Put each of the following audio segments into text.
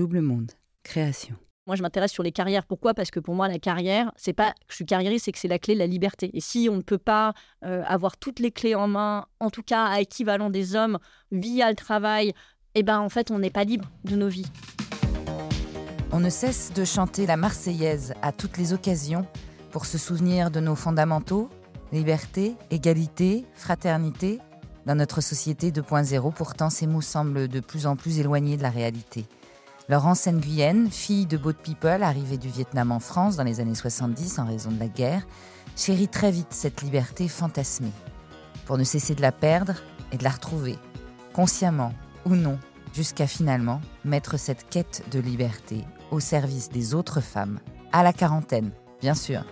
Double Monde, création. Moi, je m'intéresse sur les carrières. Pourquoi? Parce que pour moi, la carrière, c'est pas que je suis carriériste, c'est que c'est la clé de la liberté. Et si on ne peut pas euh, avoir toutes les clés en main, en tout cas à équivalent des hommes, via le travail, eh ben en fait, on n'est pas libre de nos vies. On ne cesse de chanter la Marseillaise à toutes les occasions pour se souvenir de nos fondamentaux, liberté, égalité, fraternité. Dans notre société 2.0, pourtant, ces mots semblent de plus en plus éloignés de la réalité. Laurence Nguyen, fille de Boat People arrivée du Vietnam en France dans les années 70 en raison de la guerre, chérit très vite cette liberté fantasmée. Pour ne cesser de la perdre et de la retrouver, consciemment ou non, jusqu'à finalement mettre cette quête de liberté au service des autres femmes, à la quarantaine, bien sûr.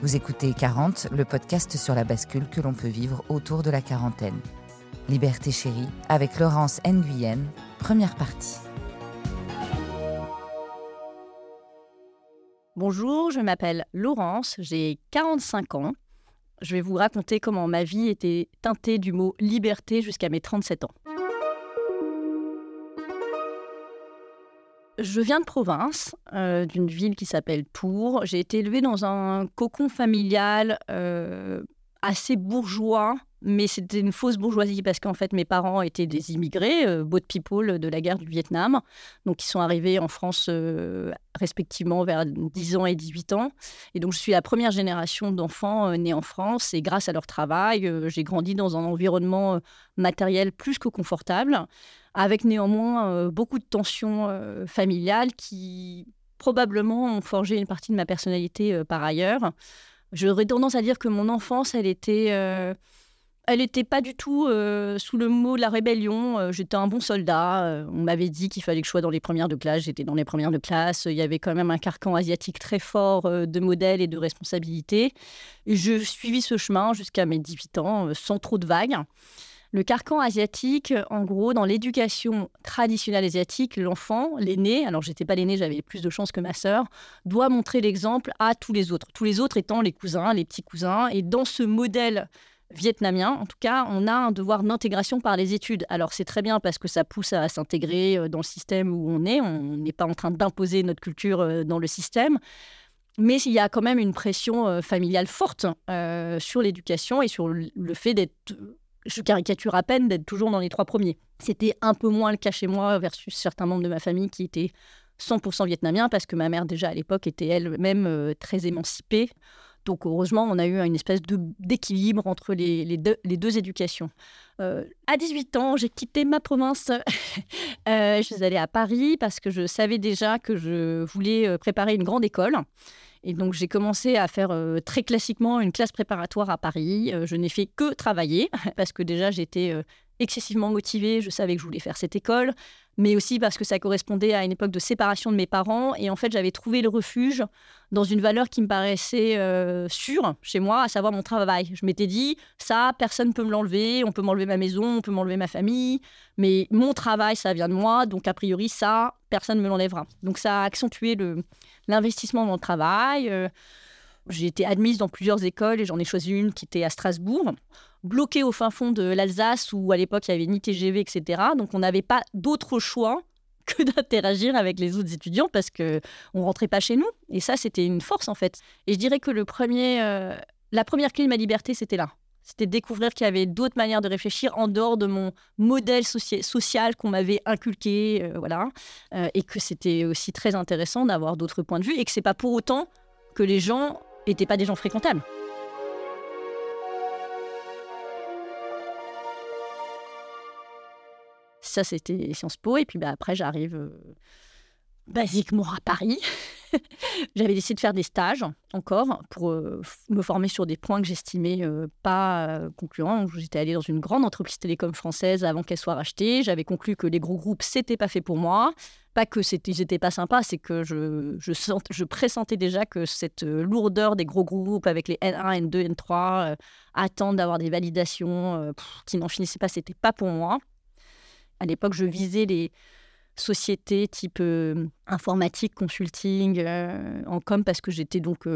Vous écoutez 40, le podcast sur la bascule que l'on peut vivre autour de la quarantaine. Liberté chérie, avec Laurence Nguyen, première partie. Bonjour, je m'appelle Laurence, j'ai 45 ans. Je vais vous raconter comment ma vie était teintée du mot liberté jusqu'à mes 37 ans. Je viens de province, euh, d'une ville qui s'appelle Tours. J'ai été élevée dans un cocon familial euh, assez bourgeois, mais c'était une fausse bourgeoisie parce qu'en fait mes parents étaient des immigrés, euh, boat people de la guerre du Vietnam, donc ils sont arrivés en France respectivement vers 10 ans et 18 ans. Et donc je suis la première génération d'enfants nés en France et grâce à leur travail, j'ai grandi dans un environnement matériel plus que confortable avec néanmoins euh, beaucoup de tensions euh, familiales qui probablement ont forgé une partie de ma personnalité euh, par ailleurs. J'aurais tendance à dire que mon enfance, elle était, elle n'était pas du tout sous le mot de la rébellion. J'étais un bon soldat. on m'avait dit qu'il fallait que je sois dans les premières de classe. J'étais dans les premières de classe. Il y avait quand même un carcan asiatique très fort de modèles et de responsabilités. Je suivis ce chemin jusqu'à mes 18 ans sans trop de vagues. Le carcan asiatique, en gros, dans l'éducation traditionnelle asiatique, l'enfant, l'aîné, alors j'étais pas l'aîné, j'avais plus de chance que ma sœur, doit montrer l'exemple à tous les autres. Tous les autres étant les cousins, les petits cousins. Et dans ce modèle vietnamien, en tout cas, on a un devoir d'intégration par les études. Alors c'est très bien parce que ça pousse à s'intégrer euh, dans le système où on est. On n'est pas en train d'imposer notre culture euh, dans le système. Mais il y a quand même une pression euh, familiale forte sur l'éducation et sur le fait d'être je caricature à peine d'être toujours dans les trois premiers. C'était un peu moins le cas chez moi versus certains membres de ma famille qui étaient 100% vietnamiens parce que ma mère déjà à l'époque était elle-même très émancipée. Donc heureusement, on a eu une espèce d'équilibre entre les, deux, les, deux, éducations. Euh, à 18 ans, j'ai quitté ma province. euh, je suis allée à Paris parce que je savais déjà que je voulais euh, préparer une grande école. Et donc, j'ai commencé à faire très classiquement une classe préparatoire à Paris. Je n'ai fait que travailler parce que déjà, j'étais excessivement motivée. Je savais que je voulais faire cette école, mais aussi parce que ça correspondait à une époque de séparation de mes parents. Et en fait, j'avais trouvé le refuge dans une valeur qui me paraissait sûre chez moi, à savoir mon travail. Je m'étais dit, ça, personne ne peut me l'enlever. On peut m'enlever ma maison, on peut m'enlever ma famille. Mais mon travail, ça vient de moi. Donc, a priori, ça, personne ne me l'enlèvera. Donc, ça a accentué l'investissement dans le travail. Euh, j'ai été admise dans plusieurs écoles et j'en ai choisi une qui était à Strasbourg, bloquée au fin fond de l'Alsace où à l'époque il n'y avait ni TGV, etc. Donc on n'avait pas d'autre choix que d'interagir avec les autres étudiants parce que on rentrait pas chez nous. Et ça, c'était une force en fait. Et je dirais que le premier, euh, la première clé de ma liberté, c'était là. C'était découvrir qu'il y avait d'autres manières de réfléchir en dehors de mon modèle social qu'on m'avait inculqué, euh, voilà, euh, et que c'était aussi très intéressant d'avoir d'autres points de vue et que c'est pas pour autant que les gens n'étaient pas des gens fréquentables. Ça, c'était Sciences Po, et puis bah, après, j'arrive euh, basiquement à Paris. J'avais décidé de faire des stages encore pour euh, me former sur des points que j'estimais euh, pas concluants. J'étais allée dans une grande entreprise télécom française avant qu'elle soit rachetée. J'avais conclu que les gros groupes, c'était pas fait pour moi. Pas que c'était, n'étaient pas sympas, c'est que je, je, je pressentais déjà que cette lourdeur des gros groupes avec les N1, N2, N3, attendre d'avoir des validations qui n'en finissaient pas, c'était pas pour moi. À l'époque, je visais les sociétés type informatique, consulting, en com parce que j'étais donc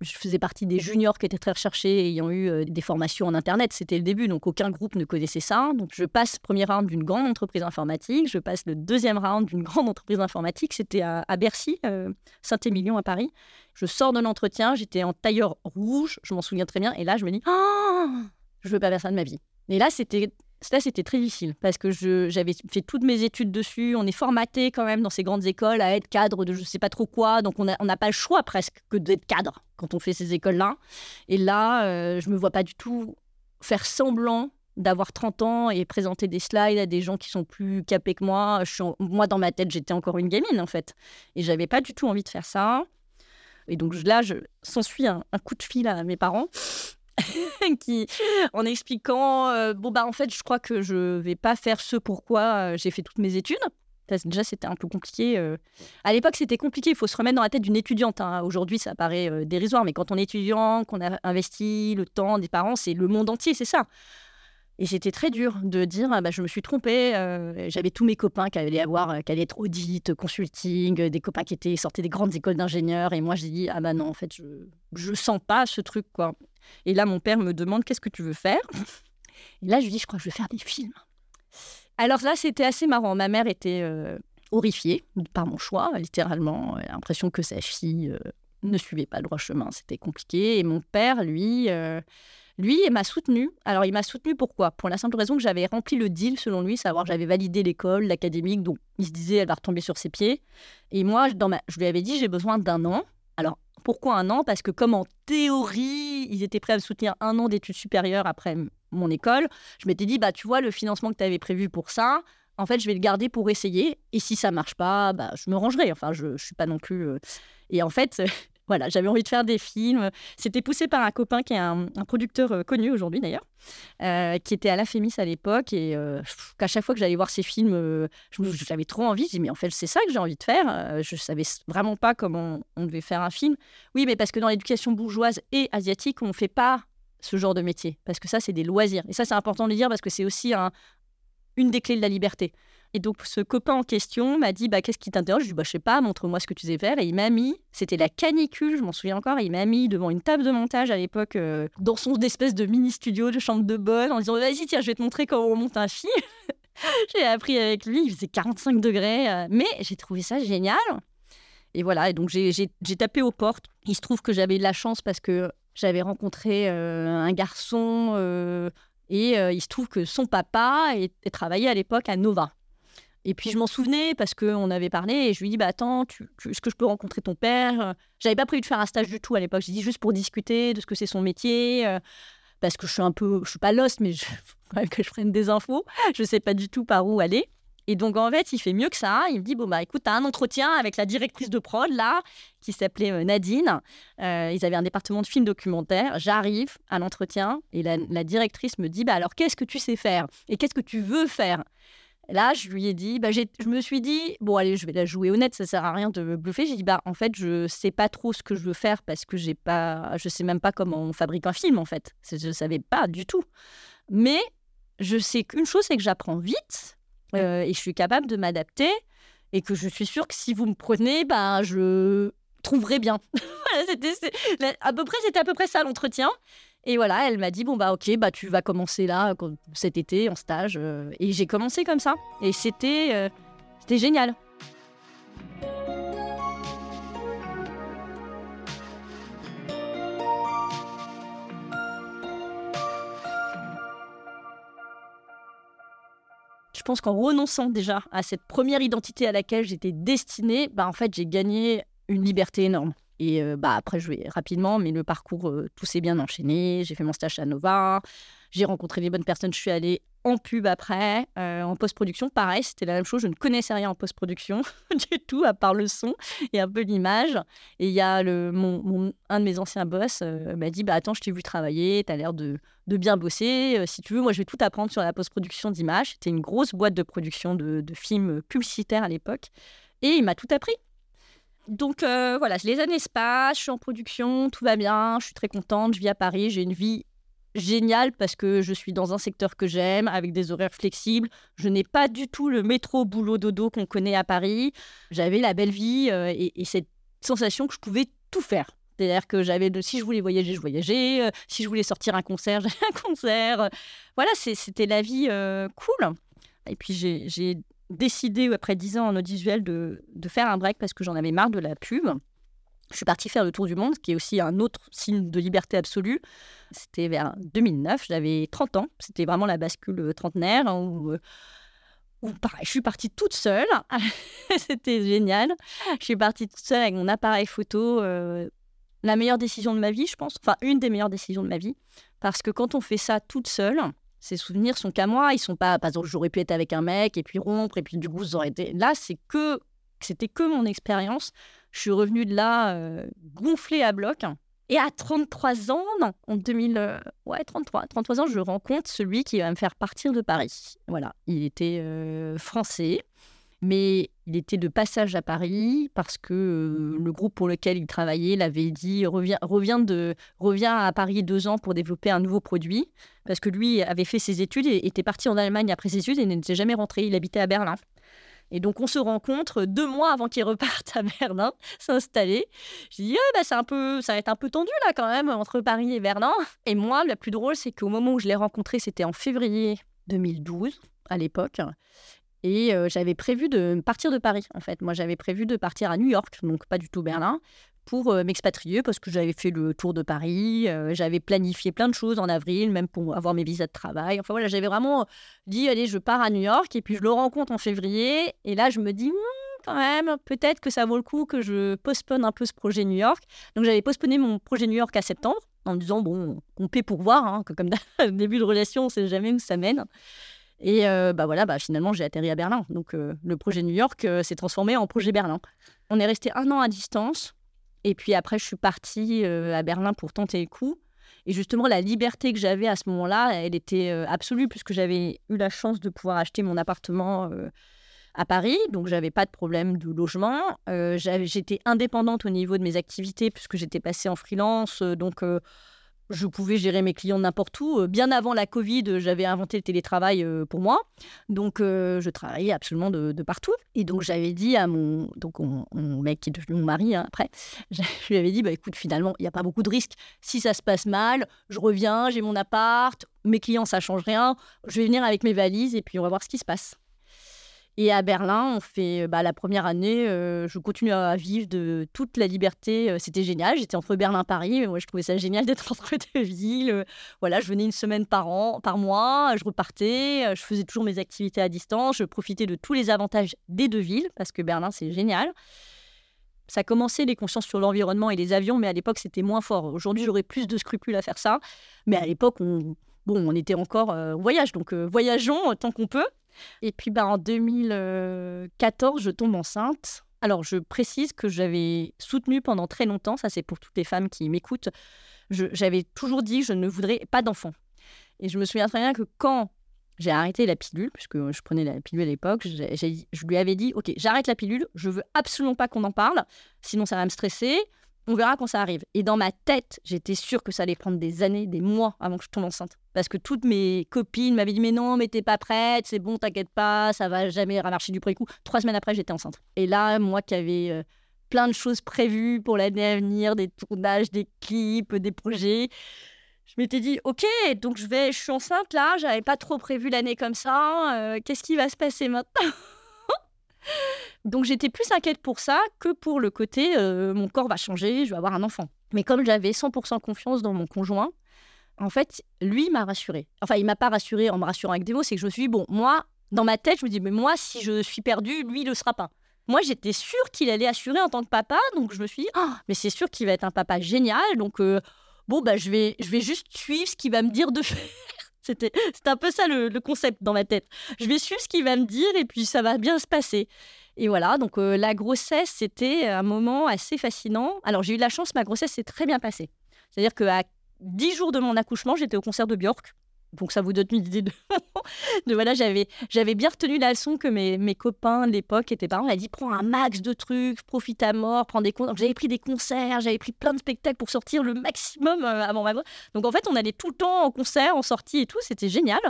je faisais partie des juniors qui étaient très recherchés ayant eu des formations en internet. C'était le début, donc aucun groupe ne connaissait ça. Donc je passe le premier round d'une grande entreprise informatique, je passe le deuxième round d'une grande entreprise informatique. C'était à, Bercy, Saint-Émilion à Paris. Je sors de l'entretien, j'étais en tailleur rouge, je m'en souviens très bien. Et là, je me dis, oh, je veux pas faire ça de ma vie. Et là, c'était ça, c'était très difficile parce que j'avais fait toutes mes études dessus. On est formaté quand même dans ces grandes écoles à être cadre de je sais pas trop quoi. Donc, on n'a pas le choix presque que d'être cadre quand on fait ces écoles-là. Et là, euh, je me vois pas du tout faire semblant d'avoir 30 ans et présenter des slides à des gens qui sont plus capés que moi. Moi, dans ma tête, j'étais encore une gamine, en fait. Et j'avais pas du tout envie de faire ça. Et donc là, je s'ensuit un, un coup de fil à mes parents qui, en expliquant, euh, bon bah en fait, je crois que je vais pas faire ce pourquoi euh, j'ai fait toutes mes études. Déjà, c'était un peu compliqué. Euh. À l'époque, c'était compliqué. Il faut se remettre dans la tête d'une étudiante. Hein. Aujourd'hui, ça paraît dérisoire, mais quand on est étudiant, qu'on a investi le temps des parents, c'est le monde entier, c'est ça. Et c'était très dur de dire, ah bah, je me suis trompée. J'avais tous mes copains qui allaient avoir, qui allaient être audit, consulting, des copains qui étaient sortis des grandes écoles d'ingénieurs. Et moi, j'ai dit, ah bah non, en fait, je, je sens pas ce truc, quoi. Et là, mon père me demande qu'est-ce que tu veux faire? Et là, je lui dis, je crois que je veux faire des films. Alors là, c'était assez marrant. Ma mère était euh, horrifiée par mon choix, littéralement. Elle l'impression que sa fille euh, ne suivait pas le droit chemin. C'était compliqué. Et mon père, lui, euh, lui, il m'a soutenu. Alors, il m'a soutenu pourquoi? Pour la simple raison que j'avais rempli le deal, selon lui, savoir j'avais validé l'école, l'académique, donc il se disait, elle va retomber sur ses pieds. Et moi, dans ma... je lui avais dit, j'ai besoin d'un an. Alors, pourquoi un an? Parce que comme en théorie, ils étaient prêts à me soutenir un an d'études supérieures après mon école, je m'étais dit, bah tu vois, le financement que tu avais prévu pour ça, en fait, je vais le garder pour essayer. Et si ça marche pas, bah, je me rangerai. Enfin, je ne suis pas non plus... Euh, et en fait, Voilà, j'avais envie de faire des films. C'était poussé par un copain qui est un, producteur euh, connu aujourd'hui d'ailleurs, euh, qui était à la Fémis à l'époque et euh, qu'à chaque fois que j'allais voir ses films, j'avais trop envie. Je dis mais en fait c'est ça que j'ai envie de faire. je savais vraiment pas comment on devait faire un film. Oui, mais parce que dans l'éducation bourgeoise et asiatique, on ne fait pas ce genre de métier parce que ça c'est des loisirs et ça c'est important de le dire parce que c'est aussi un, une des clés de la liberté. Et donc, ce copain en question m'a dit bah, Qu'est-ce qui t'intéresse Je lui ai dit bah, Je sais pas, montre-moi ce que tu sais faire. Et il m'a mis, c'était la canicule, je m'en souviens encore, il m'a mis devant une table de montage à l'époque, euh, dans son espèce de mini-studio de chambre de bonne, en disant Vas-y, tiens, je vais te montrer comment on monte un film. j'ai appris avec lui, il faisait 45 degrés, euh, mais j'ai trouvé ça génial. Et voilà, et donc j'ai tapé aux portes. Il se trouve que j'avais de la chance parce que j'avais rencontré euh, un garçon et il se trouve que son papa travaillait à l'époque à Nova. Et puis je m'en souvenais parce qu'on avait parlé et je lui dis bah attends, est-ce que je peux rencontrer ton père J'avais pas prévu de faire un stage du tout à l'époque. J'ai dit juste pour discuter de ce que c'est son métier parce que je suis un peu, je suis pas lost mais je faut que je prenne des infos. Je sais pas du tout par où aller. Et donc en fait, il fait mieux que ça. Il me dit bon bah écoute, t'as un entretien avec la directrice de prod là qui s'appelait Nadine. Ils avaient un département de films documentaires. J'arrive à l'entretien et la, la directrice me dit bah alors qu'est-ce que tu sais faire et qu'est-ce que tu veux faire? Là, je lui ai dit, bah, je me suis dit, bon, allez, je vais la jouer honnête, ça sert à rien de me bluffer. J'ai dit, bah, en fait, je sais pas trop ce que je veux faire parce que j'ai pas, je sais même pas comment on fabrique un film, en fait. Je savais pas du tout. Mais je sais qu'une chose, c'est que j'apprends vite euh, et je suis capable de m'adapter et que je suis sûre que si vous me prenez, bah, je trouverai bien. c'était, à peu près, c'était à peu près ça l'entretien. Et voilà, elle m'a dit bon bah ok, bah tu vas commencer là cet été en stage. Euh, et j'ai commencé comme ça. Et c'était euh, c'était génial. Je pense qu'en renonçant déjà à cette première identité à laquelle j'étais destinée, bah en fait j'ai gagné une liberté énorme. Et bah, après, je vais rapidement, mais le parcours, tout s'est bien enchaîné. J'ai fait mon stage à Nova, j'ai rencontré les bonnes personnes, je suis allée en pub après, en post-production. Pareil, c'était la même chose, je ne connaissais rien en post-production du tout, à part le son et un peu l'image. Et il y a le, mon, un de mes anciens boss m'a dit bah, Attends, je t'ai vu travailler, tu as l'air de, de, bien bosser. si tu veux, moi, je vais tout apprendre sur la post-production d'images. C'était une grosse boîte de production de, de films publicitaires à l'époque. Et il m'a tout appris. Donc euh, voilà, les années se passent, je suis en production, tout va bien, je suis très contente, je vis à Paris, j'ai une vie génial parce que je suis dans un secteur que j'aime, avec des horaires flexibles. Je n'ai pas du tout le métro boulot dodo qu'on connaît à Paris. J'avais la belle vie euh, et, cette sensation que je pouvais tout faire. C'est-à-dire que j'avais si je voulais voyager, je voyageais. Euh, si je voulais sortir un concert, j'allais un concert. voilà, c'était la vie cool. Et puis j'ai décidé, après 10 ans en audiovisuel, de, de faire un break parce que j'en avais marre de la pub. Je suis partie faire le tour du monde, qui est aussi un autre signe de liberté absolue. C'était vers 2009, j'avais 30 ans. C'était vraiment la bascule euh, trentenaire hein, où, euh, je suis partie toute seule. C'était génial. Je suis partie toute seule avec mon appareil photo. Euh, la meilleure décision de ma vie, je pense. Enfin, une des meilleures décisions de ma vie. Parce que quand on fait ça toute seule, ces souvenirs sont qu'à moi. Ils sont pas, par exemple, j'aurais pu être avec un mec et puis rompre et puis du coup, ça aurait été. Là, c'est que, c'était que mon expérience. Je suis revenue de là euh, gonflée à bloc. Et à 33 ans, non, en 2000, euh, ouais, 33, 33 ans, je rencontre celui qui va me faire partir de Paris. Voilà, il était euh, français, mais il était de passage à Paris parce que le groupe pour lequel il travaillait l'avait dit reviens, de, à Paris deux ans pour développer un nouveau produit. Parce que lui avait fait ses études et était parti en Allemagne après ses études et n'était jamais rentré. Il habitait à Berlin. Et donc, on se rencontre deux mois avant qu'il reparte à Berlin, s'installer. Je dis, bah, c'est un peu, ça va être un peu tendu là quand même entre Paris et Berlin. Et moi, le plus drôle, c'est qu'au moment où je l'ai rencontré, c'était en février 2012 à l'époque. Et euh, j'avais prévu de partir de Paris, en fait. Moi, j'avais prévu de partir à New York, donc pas du tout Berlin, pour euh, m'expatrier parce que j'avais fait le tour de Paris, euh, j'avais planifié plein de choses en avril, même pour avoir mes visas de travail. Enfin voilà, j'avais vraiment dit, allez, je pars à New York et puis je le rencontre en février. Et là, je me dis, hmm, quand même, peut-être que ça vaut le coup que je postpone un peu ce projet New York. Donc j'avais postponé mon projet New York à septembre en me disant, bon, on paie pour voir, hein, que comme début de relation, on ne sait jamais où ça mène. Et euh, bah voilà, bah finalement, j'ai atterri à Berlin. Donc le projet New York s'est transformé en projet Berlin. On est resté un an à distance. Et puis après, je suis partie euh, à Berlin pour tenter le coup. Et justement, la liberté que j'avais à ce moment-là, elle était euh, absolue, puisque j'avais eu la chance de pouvoir acheter mon appartement euh, à Paris. Donc, j'avais pas de problème de logement. j'étais indépendante au niveau de mes activités, puisque j'étais passée en freelance. donc, je pouvais gérer mes clients n'importe où. Euh, bien avant la Covid, j'avais inventé le télétravail euh, pour moi. Donc, euh, je travaillais absolument de, partout. Et donc, j'avais dit à mon, donc mon, mec qui est devenu mon mari hein, après, je lui avais dit, bah, écoute, finalement, il n'y a pas beaucoup de risques. Si ça se passe mal, je reviens, j'ai mon appart, mes clients, ça change rien. Je vais venir avec mes valises et puis on va voir ce qui se passe. Et à Berlin, on fait bah, la première année, euh, je continue à vivre de toute la liberté. Euh, c'était génial. J'étais entre Berlin et Paris, mais moi je trouvais ça génial d'être entre deux villes. Euh, voilà, je venais une semaine par an, par mois, je repartais, je faisais toujours mes activités à distance, je profitais de tous les avantages des deux villes parce que Berlin c'est génial. Ça commençait les consciences sur l'environnement et les avions, mais à l'époque c'était moins fort. Aujourd'hui j'aurais plus de scrupules à faire ça, mais à l'époque on, bon, on était encore voyage, donc voyageons tant qu'on peut. Et puis bah, en 2014, je tombe enceinte. Alors, je précise que j'avais soutenu pendant très longtemps, ça c'est pour toutes les femmes qui m'écoutent, j'avais toujours dit que je ne voudrais pas d'enfant. Et je me souviens très bien que quand j'ai arrêté la pilule, puisque je prenais la pilule à l'époque, je lui avais dit, OK, j'arrête la pilule, je veux absolument pas qu'on en parle, sinon ça va me stresser, on verra quand ça arrive. Et dans ma tête, j'étais sûre que ça allait prendre des années, des mois avant que je tombe enceinte. Parce que toutes mes copines m'avaient dit Mais non, mais t'es pas prête, c'est bon, t'inquiète pas, ça va jamais marcher du premier coup. Trois semaines après, j'étais enceinte. Et là, moi qui avais euh, plein de choses prévues pour l'année à venir, des tournages, des clips, des projets, je m'étais dit Ok, donc je, vais, je suis enceinte là, j'avais pas trop prévu l'année comme ça, euh, qu'est-ce qui va se passer maintenant? Donc j'étais plus inquiète pour ça que pour le côté euh, mon corps va changer, je vais avoir un enfant. Mais comme j'avais 100% confiance dans mon conjoint, en fait, lui m'a rassurée. Enfin, il m'a pas rassurée en me rassurant avec des mots, c'est que je me suis dit, bon, moi, dans ma tête, je me dis, mais moi, si je suis perdue, lui, il le sera pas. Moi, j'étais sûre qu'il allait assurer en tant que papa, donc je me suis dit, ah, mais c'est sûr qu'il va être un papa génial, donc euh, bon, bah, je vais, je vais juste suivre ce qu'il va me dire de faire. C'était un peu ça le, concept dans ma tête. Je vais suivre ce qu'il va me dire et puis ça va bien se passer. Et voilà, donc euh, la grossesse, c'était un moment assez fascinant. Alors j'ai eu la chance, ma grossesse s'est très bien passée. C'est-à-dire qu'à dix jours de mon accouchement, j'étais au concert de Björk. Donc ça vous donne une idée de, de voilà, j'avais j'avais bien retenu la leçon que mes, mes copains de l'époque étaient parents. On a dit prends un max de trucs, profite à mort, prends des comptes. J'avais pris des concerts, j'avais pris plein de spectacles pour sortir le maximum euh, avant ma Donc en fait, on allait tout le temps en concert, en sortie et tout, c'était génial.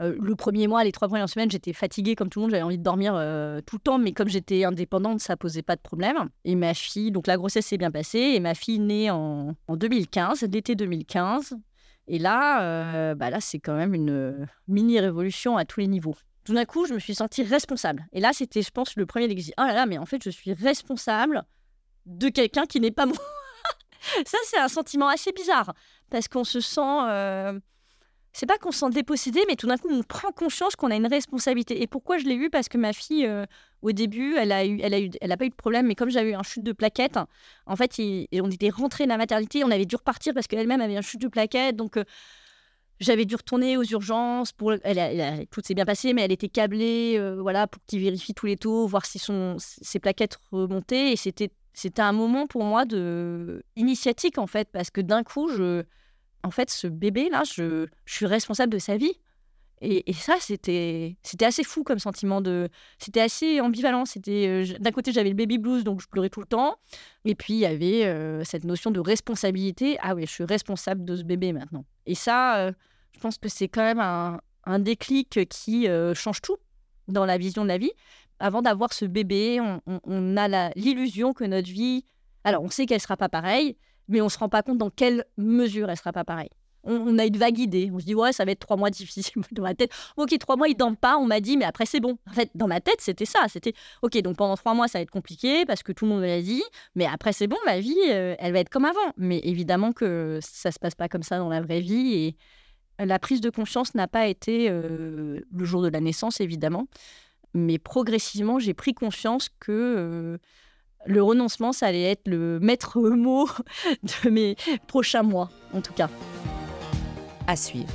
Euh, le premier mois, les trois premières semaines, j'étais fatiguée comme tout le monde, j'avais envie de dormir euh, tout le temps, mais comme j'étais indépendante, ça posait pas de problème. Et ma fille, donc la grossesse s'est bien passée, et ma fille née en, en 2015, l'été 2015. Et là, euh, bah là c'est quand même une mini révolution à tous les niveaux. Tout d'un coup, je me suis sentie responsable. Et là, c'était, je pense, le premier déclic. Oh là là, mais en fait, je suis responsable de quelqu'un qui n'est pas moi. Ça, c'est un sentiment assez bizarre parce qu'on se sent c'est pas qu'on se sent dépossédé, mais tout d'un coup, on prend conscience qu'on a une responsabilité. Et pourquoi je l'ai eu? Parce que ma fille, euh, au début, elle a eu, elle a eu, elle a pas eu de problème, mais comme j'avais eu un chute de plaquettes, en fait, on était rentré de la maternité, on avait dû repartir parce qu'elle-même avait un chute de plaquettes, donc. Euh, j'avais dû retourner aux urgences pour elle, tout s'est bien passé mais elle était câblée euh, voilà pour qu'ils vérifient tous les taux voir si son ses plaquettes remontaient et c'était c'était un moment pour moi de initiatique en fait parce que d'un coup je en fait, ce bébé-là, je, suis responsable de sa vie. Et, ça, c'était assez fou comme sentiment de. C'était assez ambivalent. C'était euh, d'un côté j'avais le baby blues donc je pleurais tout le temps, et puis il y avait euh, cette notion de responsabilité. Ah oui, je suis responsable de ce bébé maintenant. Et ça, euh, je pense que c'est quand même un, déclic qui change tout dans la vision de la vie. Avant d'avoir ce bébé, on, a l'illusion que notre vie. Alors on sait qu'elle sera pas pareille, mais on se rend pas compte dans quelle mesure elle sera pas pareille. On, a une vague idée. On se dit, ouais, ça va être trois mois difficiles dans ma tête. Ok, trois mois, il dort pas. On m'a dit, mais après, c'est bon. En fait, dans ma tête, c'était ça. C'était, ok, donc pendant trois mois, ça va être compliqué parce que tout le monde me l'a dit. Mais après, c'est bon, ma vie, euh, elle va être comme avant. Mais évidemment que ça se passe pas comme ça dans la vraie vie. Et la prise de conscience n'a pas été euh, le jour de la naissance, évidemment. Mais progressivement, j'ai pris conscience que. Euh, le renoncement, ça allait être le maître mot de mes prochains mois, en tout cas. À suivre.